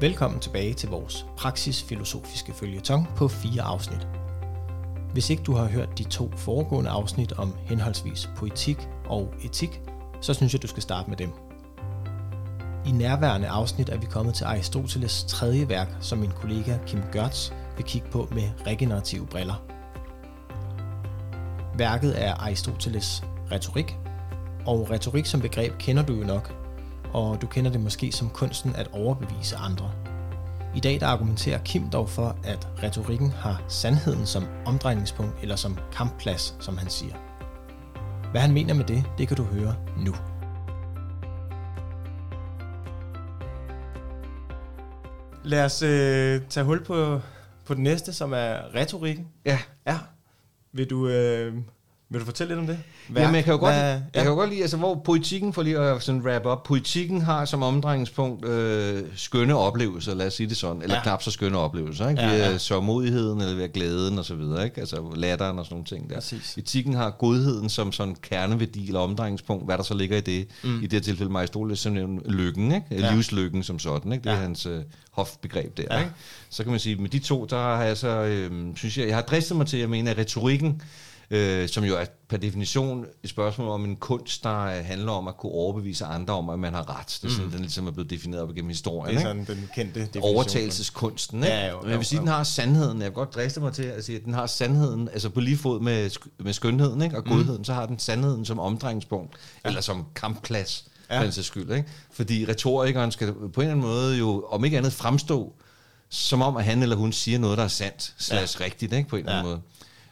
Velkommen tilbage til vores praksisfilosofiske følgetong på fire afsnit. Hvis ikke du har hørt de to foregående afsnit om henholdsvis poetik og etik, så synes jeg, du skal starte med dem. I nærværende afsnit er vi kommet til Aristoteles tredje værk, som min kollega Kim Görtz vil kigge på med regenerative briller. Værket er Aristoteles retorik, og retorik som begreb kender du jo nok, og du kender det måske som kunsten at overbevise andre. I dag der argumenterer Kim dog for, at retorikken har sandheden som omdrejningspunkt eller som kampplads, som han siger. Hvad han mener med det, det kan du høre nu. Lad os øh, tage hul på, på den næste, som er retorikken. Ja. Ja. Vil du, øh, vil du fortælle lidt om det? Værk, Jamen, jeg kan jo godt, Hvad- jeg kan jo godt lide, altså, hvor politikken, for lige at sådan wrap op, politikken har som omdrejningspunkt øh, skønne oplevelser, lad os sige det sådan, eller Ja. knap så skønne oplevelser, ikke? Ja, Ja, sørmodigheden, eller ved glæden og så videre, ikke? Altså latteren og sådan nogle ting der. Præcis. Etikken har godheden som sådan kerneværdi eller omdrejningspunkt, hvad der så ligger i det. Mm. I det her tilfælde med Aristoteles, så nævner lykken, ikke? Ja. Livslykken som sådan, ikke? Det er Ja. hans øh, hofbegreb der, Ja. ikke? Så kan man sige, med de to, der har jeg så, øh, synes jeg, jeg har dristet mig til at mene, at retorikken, øh, som jo er per definition et spørgsmål om en kunst, der øh, handler om at kunne overbevise andre om, at man har ret. Det er sådan, Mm. den ligesom er blevet defineret op igennem historien. Det er ikke? sådan den kendte definition. Overtagelseskunsten, ikke? Ja, jo, Men jo, jeg vil sige, jo. den har sandheden. Jeg vil godt driste mig til at sige, at den har sandheden, altså på lige fod med, med skønheden ikke? og Mm. godheden, så har den sandheden som omdrejningspunkt, ja. eller som kampplads, Ja. for den skyld. Ikke? Fordi retorikeren skal på en eller anden måde jo, om ikke andet, fremstå, som om, at han eller hun siger noget, der er sandt, slags ja. rigtigt, ikke? på en eller anden Ja. måde.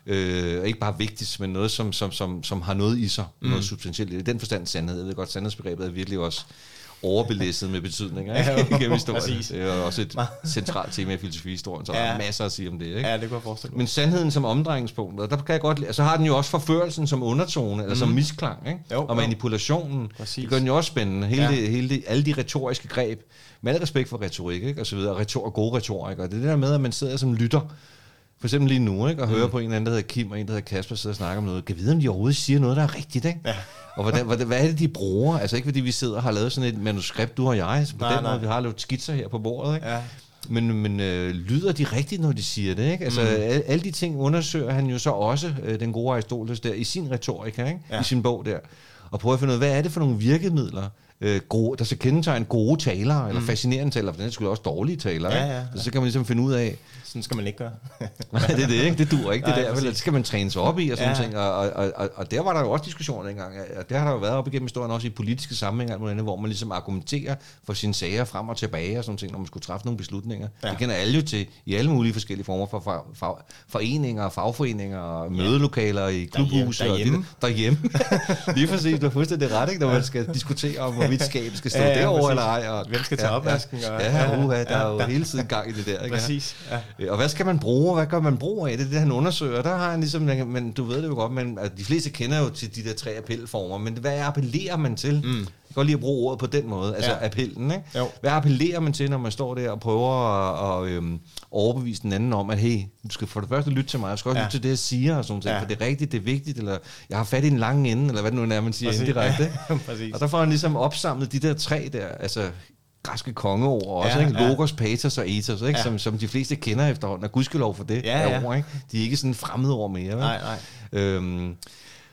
Øh, og ikke bare vigtigt, men noget, som, som, som, som har noget i sig, mm. noget substantielt. i den forstand sandhed. Jeg ved godt, sandhedsbegrebet er virkelig også overbelæsset med betydninger Ja, ikke? jo, gennem historien. præcis. Det er også et centralt tema i filosofihistorien, så ja. der Ja. er masser at sige om det. Ikke? Ja, det kunne jeg forestille mig. Men sandheden som omdrejningspunkt, og der kan jeg godt lide, så har den jo også forførelsen som undertone, eller som misklang, ikke? Jo, og manipulationen, Præcis. det gør den jo også spændende. Hele, Ja. ja. det, hele det, alle de retoriske greb, med al respekt for retorik, ikke? og så videre, retor, og gode retorikere, det er det der med, at man sidder som lytter, for eksempel lige nu, ikke? og hører på en eller anden, der hedder Kim, og en, der hedder Kasper, sidder og snakker om noget. Kan vide, om de overhovedet siger noget, der er rigtigt, ikke? Ja. Og hvordan, hvordan, hvad er det, de bruger? Altså ikke fordi vi sidder og har lavet sådan et manuskript, du og jeg, på Nej, den nej. måde, vi har lavet skitser her på bordet, ikke? Ja. Men, men øh, lyder de rigtigt, når de siger det? Ikke? Altså, Mm. mm. alle, alle de ting undersøger han jo så også, øh, den gode Aristoteles der, i sin retorik, ikke? Ja. i sin bog der. Og prøver at finde ud af, hvad er det for nogle virkemidler, øh, gode, der skal kendetegne gode talere, eller fascinerende talere, for den skulle også dårlige talere. Mm. Ja, ja, ja. Så, så kan man ligesom finde ud af, Sådan skal man ikke gøre. Nej, det er det ikke. Det dur ikke. Det Nej, der, vel? det skal man træne sig op i og sådan Ja. ting. Og, og, og, og, der var der jo også diskussioner dengang. Og det har der jo været op igennem historien, også i politiske sammenhænge, hvor man ligesom argumenterer for sine sager frem og tilbage og sådan ting, når man skulle træffe nogle beslutninger. Ja. Det kender alle jo til i alle mulige forskellige former for, for, for foreninger, fagforeninger, og mødelokaler i klubhuse. Derhjemme. Og det, derhjemme. Lige præcis, du har fuldstændig ret, ikke? når man skal diskutere om, hvorvidt skabet skal stå Ja, ja, ja, derovre eller ej. Og, Hvem skal tage opvasken, og- Og, ja, ja, uha, der Ja, er jo ja. hele tiden gang i det der. Ikke? Præcis. Ja. Øh, Og hvad skal man bruge? Hvad gør man brug af? Det er det, han undersøger. Der har han ligesom, men du ved det jo godt, men at de fleste kender jo til de der tre appelformer, men hvad appellerer man til? Mm. Godt lide at bruge ordet på den måde, altså Ja. appellen, ikke? Jo. Hvad appellerer man til, når man står der og prøver at, at øhm, overbevise den anden om, at hey, du skal for det første lytte til mig, jeg skal også Ja. lytte til det, jeg siger, og sådan ting, Ja. for det er rigtigt, det er vigtigt, eller jeg har fat i en lang ende, eller hvad det nu er, man siger Præcis. indirekte. Ja. Og der får han ligesom opsamlet de der tre der, altså græske kongeord også, Ja, ja, ikke? ja. Logos, patos og ethos, ikke? Ja. Som, som de fleste kender efterhånden, og gudskelov for det ja. ja. Ord, ikke? De er ikke sådan fremmede ord mere. Vel? Nej, nej. Øhm,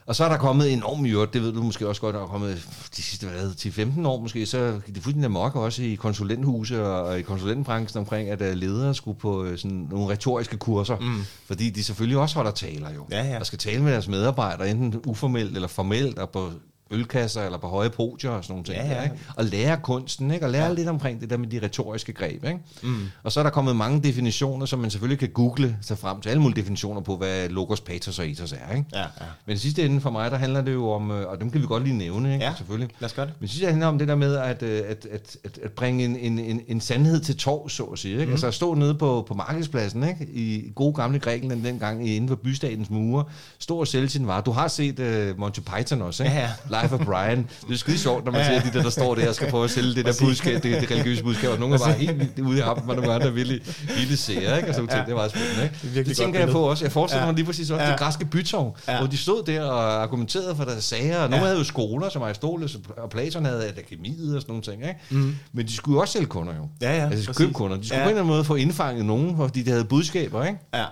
og så er der kommet enormt mye, det ved du måske også godt, der er kommet de sidste hvad, 10-15 år måske, så det fuldstændig amok også i konsulenthuse og, i konsulentbranchen omkring, at uh, ledere skulle på uh, sådan nogle retoriske kurser, mm. fordi de selvfølgelig også holder taler jo, Ja, ja. og skal tale med deres medarbejdere, enten uformelt eller formelt, og på ølkasser eller på høje podier og sådan nogle ting. Ja, ja. Der, ikke? Og lære kunsten, ikke? og lære ja. lidt omkring det der med de retoriske greb. Ikke? Mm. Og så er der kommet mange definitioner, som man selvfølgelig kan google sig frem til. Alle mulige definitioner på, hvad logos, patos og ethos er. Ikke? Ja, ja. Men sidste ende for mig, der handler det jo om, øh, og dem kan vi godt lige nævne, ikke? Ja. selvfølgelig. Lad os gøre det. Men sidste handler om det der med at, øh, at, at, at, at bringe en, en, en, en sandhed til torv, så at sige. Ikke? Mm. Altså at stå nede på, på markedspladsen, ikke? i gode gamle Grækenland dengang, inden for bystatens mure, stå og sælge sin vare. Du har set uh, Monty Python også, ikke? Ja, ja. Life of Brian. Det er skide sjovt, når man ser de der, der står der og skal prøve at sælge det der budskab, det, det religiøse budskab, og nogle er bare helt ude i ham, og nogle andre ville, ville se, ikke? Og sådan ting, det er meget spændende, ikke? Det, det, det tænker jeg på også. Jeg forestiller ja. mig lige præcis også ja. det græske bytår, ja. hvor de stod der og argumenterede for deres sager, og nogle ja. havde jo skoler, som Aristoteles og Platon havde akademiet og sådan nogle ting, ikke? Mm. Men de skulle jo også sælge kunder jo. Ja, ja. Altså købe kunder. De skulle ja. på en eller anden måde få indfanget nogen, fordi de havde budskaber, ikke? Ja.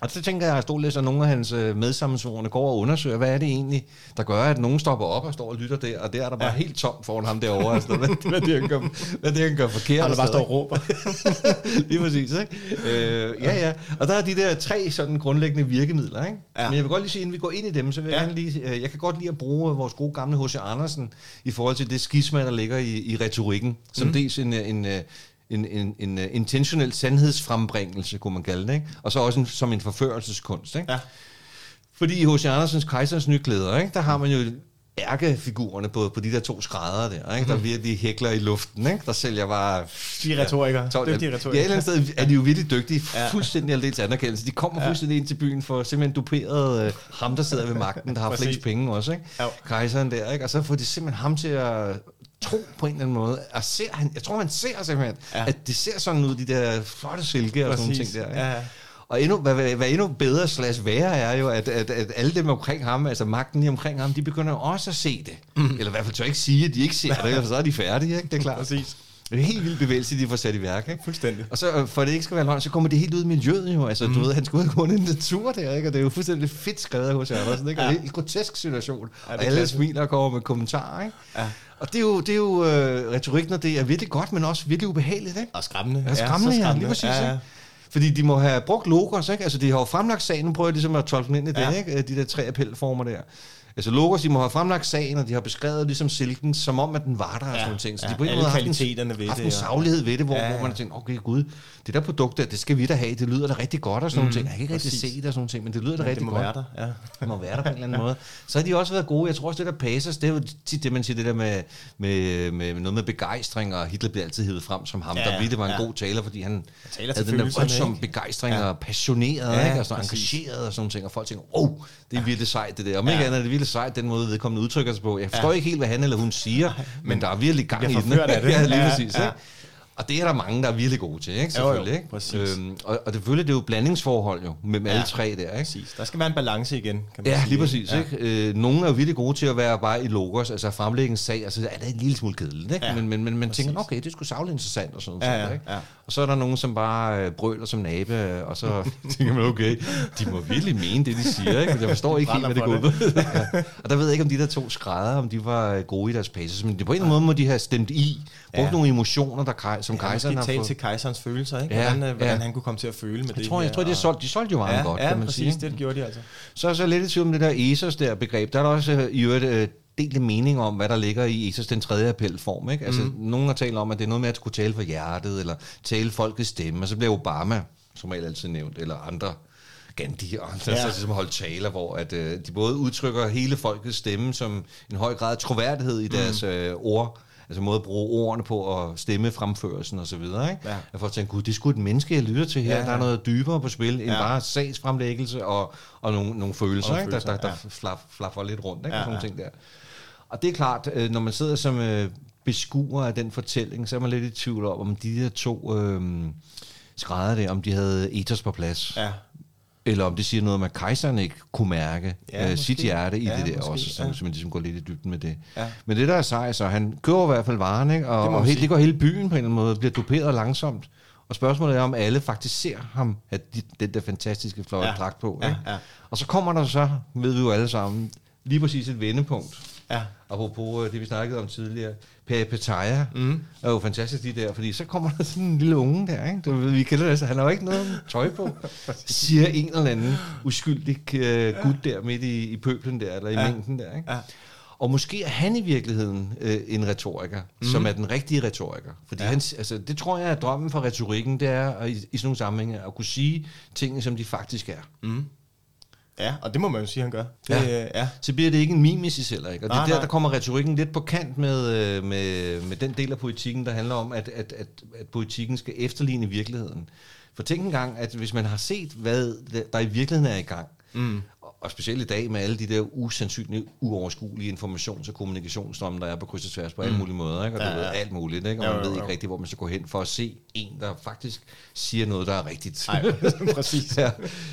Og så tænker jeg, at Aristoteles og nogle af hans øh, medsammensvorene går og undersøger, hvad er det egentlig, der gør, at nogen stopper op og står og lytter der, og der er der bare ja. helt tomt foran ham derovre. Altså, hvad, hvad, det, han gør, hvad det, han gør forkert. Han bare står og råber. Lige præcis, ikke? Øh, ja, ja. Og der er de der tre sådan grundlæggende virkemidler, ikke? Ja. Men jeg vil godt lige sige, inden vi går ind i dem, så vil ja. jeg lige, øh, jeg kan godt lide at bruge vores gode gamle H.C. Andersen i forhold til det skisma, der ligger i, i retorikken, som mm. dels en, en, en en, en, en uh, intentionel sandhedsfrembringelse, kunne man kalde det, ikke? og så også en, som en forførelseskunst. Ikke? Ja. Fordi i H.C. Andersens Kejserens Nyklæder, ikke, der har man jo ærkefigurerne på, på de der to skrædder der, ikke? der mhm. virkelig hækler i luften, ikke? der sælger bare... De retorikere, ja, dygtige retorikere. Ja, et eller andet sted er de jo virkelig dygtige, ja. fuldstændig aldeles anerkendelse. De kommer ja. fuldstændig ind til byen for simpelthen duperet uh, ham, der sidder ved magten, der har flest penge også, ikke? Ja. kejseren der, ikke? og så får de simpelthen ham til at tro på en eller anden måde. Og ser han, jeg tror, han ser simpelthen, ja. at det ser sådan ud, de der flotte silke og sådan ting der. Ikke? Ja, ja. Og endnu, hvad, hvad, endnu bedre slags værre er jo, at, at, at alle dem omkring ham, altså magten lige omkring ham, de begynder også at se det. Mm. Eller i hvert fald tør ikke sige, at de ikke ser det, for så er de færdige, ikke? det er klart. Præcis. Det er en helt vild bevægelse, de får sat i værk. Ikke? Fuldstændig. Og så, øh, for at det ikke skal være løgn, så kommer det helt ud i miljøet jo. Altså, mm. du ved, han skulle gå en natur der, ikke? og det er jo fuldstændig fedt skrevet hos Andersen. Ikke? Ja. Og det er en grotesk situation. Ja, og alle smiler og kommer med kommentarer. Ikke? Ja. Og det er jo, det er jo øh, retorik, når det er virkelig godt, men også virkelig ubehageligt. Ikke? Og skræmmende. Ja, skræmmende, ja, skræmmende. lige præcis. Ja, ja. Fordi de må have brugt logos, ikke? Altså, de har jo fremlagt sagen, nu prøver jeg ligesom at tolke ind i det, ja. ikke? De der tre appelformer der. Altså Logos, de må have fremlagt sagen, og de har beskrevet ligesom silken, som om, at den var der ja, og sådan ting. Så ja, de på en måde har haft en, ved haft det, en savlighed ved det, hvor, ja, ja. hvor man har tænkt, okay gud, det der produkt der, det skal vi da have, det lyder da rigtig godt og sådan mm, ting. Jeg kan ikke rigtig se det og sådan ting, men det lyder da ja, rigtig det må godt. Være der, ja. Det må være der på en eller anden måde. Så har de også været gode. Jeg tror også, det der Pacers, det er jo tit det, man siger, det der med, med, med noget med begejstring, og Hitler bliver altid hævet frem som ham, ja, der virkelig var en ja. god taler, fordi han havde den der voldsomme begejstring ja. og passioneret, ja, ikke? og sådan engageret og sådan ting, og folk tænker, åh, det er virkelig sejt det der. Om ikke andet er det virkelig sejt, den måde vedkommende udtrykker sig på. Jeg forstår ikke helt, hvad han eller hun siger, men der er virkelig gang i den. Af det. ja, lige præcis. Ikke? Og det er der mange, der er virkelig gode til, ikke? Selvfølgelig, jo, jo, ikke? Øhm, og, og selvfølgelig, det er jo blandingsforhold jo, med ja, alle tre der, ikke? Præcis. Der skal være en balance igen, kan man Ja, sige. lige præcis, ja. ikke? Øh, nogle er jo virkelig gode til at være bare i logos, altså fremlægge en sag, altså er det en lille smule kedeligt, ikke? Ja, men, men, men man præcis. tænker, okay, det skulle savle interessant og sådan noget, ja, ja, ikke? Ja. Og så er der nogen, som bare øh, brøler som nabe, og så tænker man, okay, de må virkelig mene det, de siger, ikke? Jeg forstår ikke helt, hvad det går ud ja. Og der ved jeg ikke, om de der to skrædder, om de var gode i deres paces, men på en eller anden måde må de have stemt i, brugt ja. nogle emotioner, der, som ja, kejseren har fået. til kejserens følelser, ikke? Hvordan, ja, hvordan ja. han kunne komme til at føle med jeg det tror, Jeg tror, de solgte, de solgte jo meget ja, godt, ja, kan man præcis, sige. det gjorde de altså. Så er så lidt i tvivl om det der Esos der begreb. Der er der også øh, i øvrigt øh, delte mening om, hvad der ligger i Esos den tredje appelform. Ikke? Altså, mm. Nogen har talt om, at det er noget med at skulle tale for hjertet, eller tale folkets stemme, og så bliver Obama, som jeg altid nævnt, eller andre Gandhi og andre, ja. så ligesom holdt taler, hvor at, øh, de både udtrykker hele folkets stemme som en høj grad af troværdighed i deres mm. øh, ord, altså måde at bruge ordene på og stemme fremførelsen og så videre. Ikke? Ja. Jeg får tænkt, gud, det er sgu et menneske, jeg lytter til her. Ja, ja. Der er noget dybere på spil end ja. bare sagsfremlæggelse og, og nogle, nogle følelser, og ikke? følelser der, der, der ja. flaf, flaffer lidt rundt. Ikke? Ja, ja. ting der. Og det er klart, øh, når man sidder som øh, beskuer af den fortælling, så er man lidt i tvivl om, om de der to øh, skrædder det, om de havde ethos på plads. Ja. Eller om det siger noget om, at kejseren ikke kunne mærke ja, uh, sit hjerte i ja, det der måske, også, så, ja. så man ligesom går lidt i dybden med det. Ja. Men det der er sej, så han kører i hvert fald varen, ikke? og, og helt, det går hele byen på en eller anden måde, bliver duperet langsomt. Og spørgsmålet er, om alle faktisk ser ham have den der fantastiske flotte ja. dragt på. Ikke? Ja, ja. Og så kommer der så, ved vi jo alle sammen, lige præcis et vendepunkt. Ja. Apropos øh, det, vi snakkede om tidligere. Peripetaya mm. er jo fantastisk de der, fordi så kommer der sådan en lille unge der, ikke? Du, vi kender det, så han har jo ikke noget tøj på, siger en eller anden uskyldig uh, gut der midt i, i pøblen der, eller i ja. mængden der, ikke? Ja. Og måske er han i virkeligheden øh, en retoriker, mm. som er den rigtige retoriker. Fordi ja. han, altså, det tror jeg er drømmen for retorikken, det er at, i, i sådan nogle sammenhænge at kunne sige tingene, som de faktisk er. Mm. Ja, og det må man jo sige, han gør. Det, ja. Øh, ja. Så bliver det ikke en mimesis heller ikke. Og det er der, der kommer retorikken lidt på kant med, øh, med, med den del af politikken, der handler om, at, at, at, at politikken skal efterligne virkeligheden. For tænk engang, at hvis man har set, hvad der i virkeligheden er i gang, mm. Og, specielt i dag med alle de der usandsynlige, uoverskuelige informations- og kommunikationsstrømme, der er på kryds og tværs på alle mulige måder, ikke? og ja, du ved alt muligt, ikke? og man Jo, jo, ved ikke jo. rigtigt, hvor man skal gå hen for at se en, der faktisk siger noget, der er rigtigt. Nej, præcis. ja.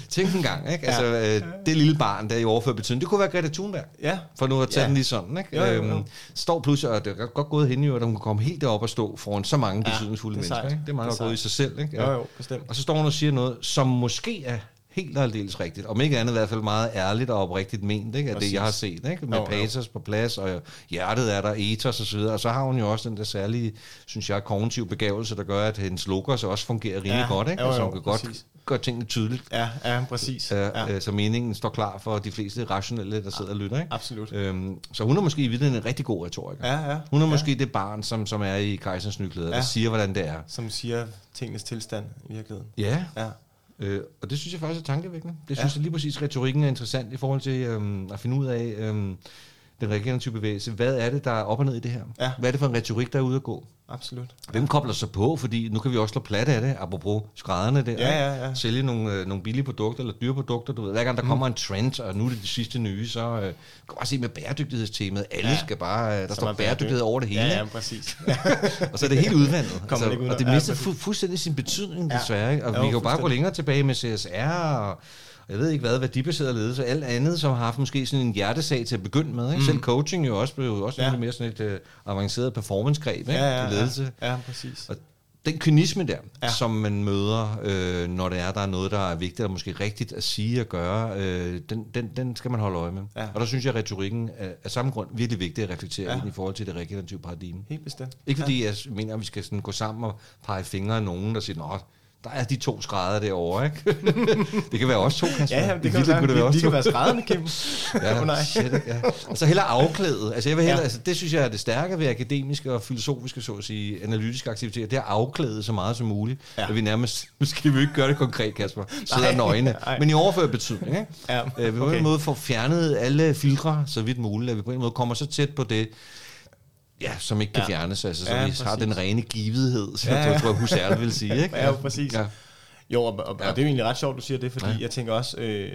Tænk en gang, ikke? Altså, øh, det lille barn, der er i overført betydning, det kunne være Greta Thunberg. Ja. For nu at tage Ja. ja. den lige sådan, ikke? Jo, jo, jo. Øhm, står pludselig, og det er godt gået hen øvrigt, at hun kan komme helt derop og stå foran så mange Ja, betydningsfulde er mennesker. Ikke? Det er meget Det godt gået i sig selv. Ikke? Jo, jo, bestemt. Og så står hun og siger noget, som måske er helt og aldeles rigtigt. Om ikke andet i hvert fald meget ærligt og oprigtigt ment, ikke? Af det, jeg har set. Ikke? Med Jo, på plads, og hjertet er der, ethos og så videre. Og så har hun jo også den der særlige, synes jeg, kognitive begavelse, der gør, at hendes logos også fungerer rimelig Ja, godt. Ikke? jo, altså, jo, hun kan godt præcis. gøre tingene tydeligt. Ja, ja, præcis. Ja. Ja, Øh, så meningen står klar for de fleste rationelle, der sidder og lytter. Ikke? absolut. Øhm, så hun er måske i virkeligheden en rigtig god retoriker. Ja, ja. Hun er ja. måske det barn, som, som er i kejserens nyklæder, ja. Ja. der siger, hvordan det er. Som siger tingenes tilstand i virkeligheden. Ja, Ja, øh, og det synes jeg faktisk er tankevækkende. Det Ja. synes jeg lige præcis, retorikken er interessant i forhold til øhm, at finde ud af øhm, den regenerative bevægelse. Hvad er det, der er op og ned i det her? Ja. Hvad er det for en retorik, der er ude at gå? Absolut. Hvem kobler sig på? Fordi nu kan vi også slå plat af det, apropos skrædderne der. Ja, ja, ja. Sælge nogle, øh, nogle billige produkter eller dyre produkter. Du ved, hver gang der kommer en trend, og nu er det det sidste nye, så øh, kan bare se med bæredygtighedstemaet. Alle Ja. skal bare, øh, der Som står bæredygtighed over det hele. Ja, ja, præcis. og så er det helt udvandet. Ud og det ja, mister præcis. fu- fuldstændig sin betydning, Ja. desværre. Ikke? Og Jo, vi kan jo bare gå længere tilbage med CSR og og jeg ved ikke hvad, værdibaseret ledelse, alt andet, som har haft måske sådan en hjertesag til at begynde med. Ikke? Mm. Selv coaching jo også blev jo også Ja. ja. mere sådan et uh, avanceret performance-greb ikke? Ja, ja, til ledelse. ja, ja, præcis. Og den kynisme der, Ja. ja. som man møder, øh, når det er, der er noget, der er vigtigt og måske rigtigt at sige og gøre, øh, den, den, den skal man holde øje med. Ja. Og der synes jeg, at retorikken er af samme grund virkelig vigtig at reflektere Ja. ja. ind i forhold til det regenerative paradigme. Helt bestemt. Ikke fordi jeg mener, at vi skal sådan gå sammen og pege fingre af nogen, der siger, Nå, der er de to skrædder derovre, ikke? det kan være også to, Kasper. Ja, det kan være, kunne det være de, også de kan være skrædderne, Kim. Ja, Åh, nej. shit, ja. Og så heller afklædet. Altså, jeg vil hellere, Ja. altså, det synes jeg er det stærke ved akademiske og filosofiske, så at sige, analytiske aktiviteter. Det er at afklæde så meget som muligt. Ja. At vi nærmest, nu skal vi ikke gøre det konkret, Kasper, sidder nøgne. Men i overført betydning, ikke? Ja, Øh, vi på okay. en måde får fjernet alle filtre, så vidt muligt, at vi på en måde kommer så tæt på det, ja, som ikke kan Ja. fjernes, altså, så Ja, har den rene givethed, som Ja, jeg tror, Husserl vil sige, ikke? Ja, jo, præcis. Ja. Jo, og, og, Ja. og det er jo egentlig ret sjovt, du siger det, fordi Ja. jeg tænker også, øh,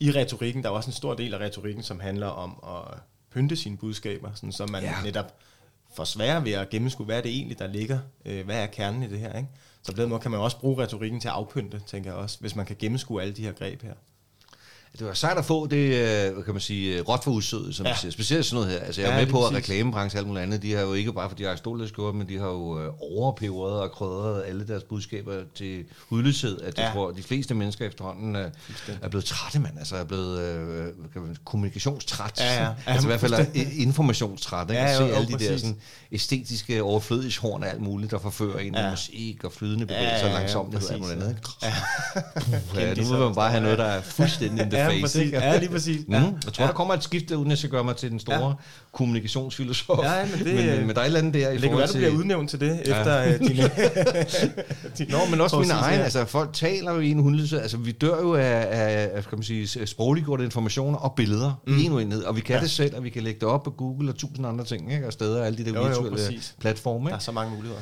i retorikken, der er også en stor del af retorikken, som handler om at pynte sine budskaber, sådan, så man Ja. netop får sværere ved at gennemskue, hvad er det egentlig, der ligger, øh, hvad er kernen i det her, ikke? Så på den måde kan man også bruge retorikken til at afpynte, tænker jeg også, hvis man kan gennemskue alle de her greb her. Det var sejt at få det, øh, kan man sige, øh, råt for udsødet, som Ja. ja. siger. Specielt sådan noget her. Altså, jeg er Ja, ja, med på, at reklamebranchen og alt muligt andet, de har jo ikke bare, fordi de har stolet skåret, men de har jo øh, overpebret og krydret alle deres budskaber til hudløshed, at jeg Ja. tror, at de fleste mennesker efterhånden er, er blevet trætte, mand. Altså er blevet øh, kan man, kommunikationstræt. Ja, ja. Ja, altså i hvert fald informationstræt. Ikke? Ja, jo, se jo, alle de der præcis. sådan, æstetiske overflødighorn og alt muligt, der forfører en Ja. musik og flydende Ja, bevægelser ja, og ja, langsomlighed og alt præcis, muligt andet. ikke? Ja. Ja, nu vil man bare have noget, der er fuldstændig in the Ja, face. præcis. Ja, lige præcis. Mm. Ja. Jeg tror, der kommer et skift, uden jeg skal gøre mig til den store Ja. ja. kommunikationsfilosof. Ja, men det- men, men, men der er et eller andet der i Det kan forhold være, du til... bliver udnævnt til det, Ja. efter øh, dine... dine Nå, men også min egen, her. altså folk taler jo i en hundløshed, altså vi dør jo af, af, af kan man sige, sprogliggjorte informationer og billeder mm. i en uenhed, og vi kan Ja. ja. det selv, og vi kan lægge det op på Google og tusind andre ting, ikke? og steder og alle de der Jo, jo, virtuelle præcis. platforme. Der Ikke? er så mange muligheder.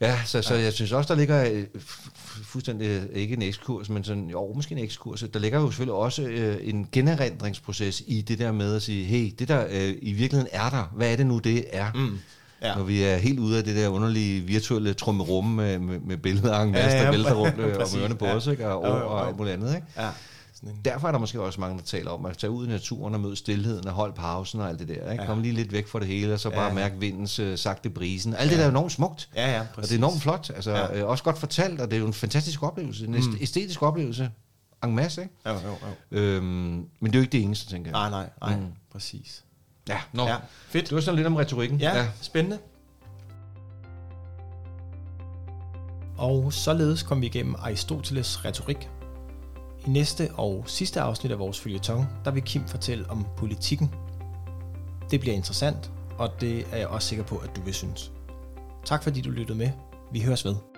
Ja, så, så jeg synes også, der ligger øh, fu- fu- fuldstændig, ikke en ekskurs, men sådan, jo, måske en ekskurs. Der ligger jo selvfølgelig også øh, en generindringsproces i det der med at sige, hey, det der øh, i virkeligheden er der, hvad er det nu, det er? Mm. Ja. Ja. Når vi er helt ude af det der underlige virtuelle trummerum med, med, med billeder Ja, ja, der vælter rundt øh, om ørerne på Ja. os, ikke? og jo, og alt muligt andet. Ikke? Ja. Sådan en, Derfor er der måske også mange, der taler om at tage ud i naturen og møde stillheden og holde pausen og alt det der. Ikke? Ja. Komme lige lidt væk fra det hele, og så Ja, bare ja. mærke vindens øh, sagte brisen. Alt det der er enormt smukt. ja, ja, Og præcis. det er enormt flot, altså Ja. ja. øh, også godt fortalt, og det er jo en fantastisk oplevelse, en mm. æstetisk oplevelse, en masse, ikke? Jo, jo, jo. Øhm, men det er jo ikke det eneste, tænker jeg. Nej, nej, nej. Mm. Præcis. Ja, nå. Ja, Ja. fedt. Det var sådan lidt om retorikken. Ja, ja, spændende. Og således kom vi igennem Aristoteles retorik. I næste og sidste afsnit af vores følgetong, der vil Kim fortælle om politikken. Det bliver interessant, og det er jeg også sikker på, at du vil synes. Tak fordi du lyttede med. Vi høres ved.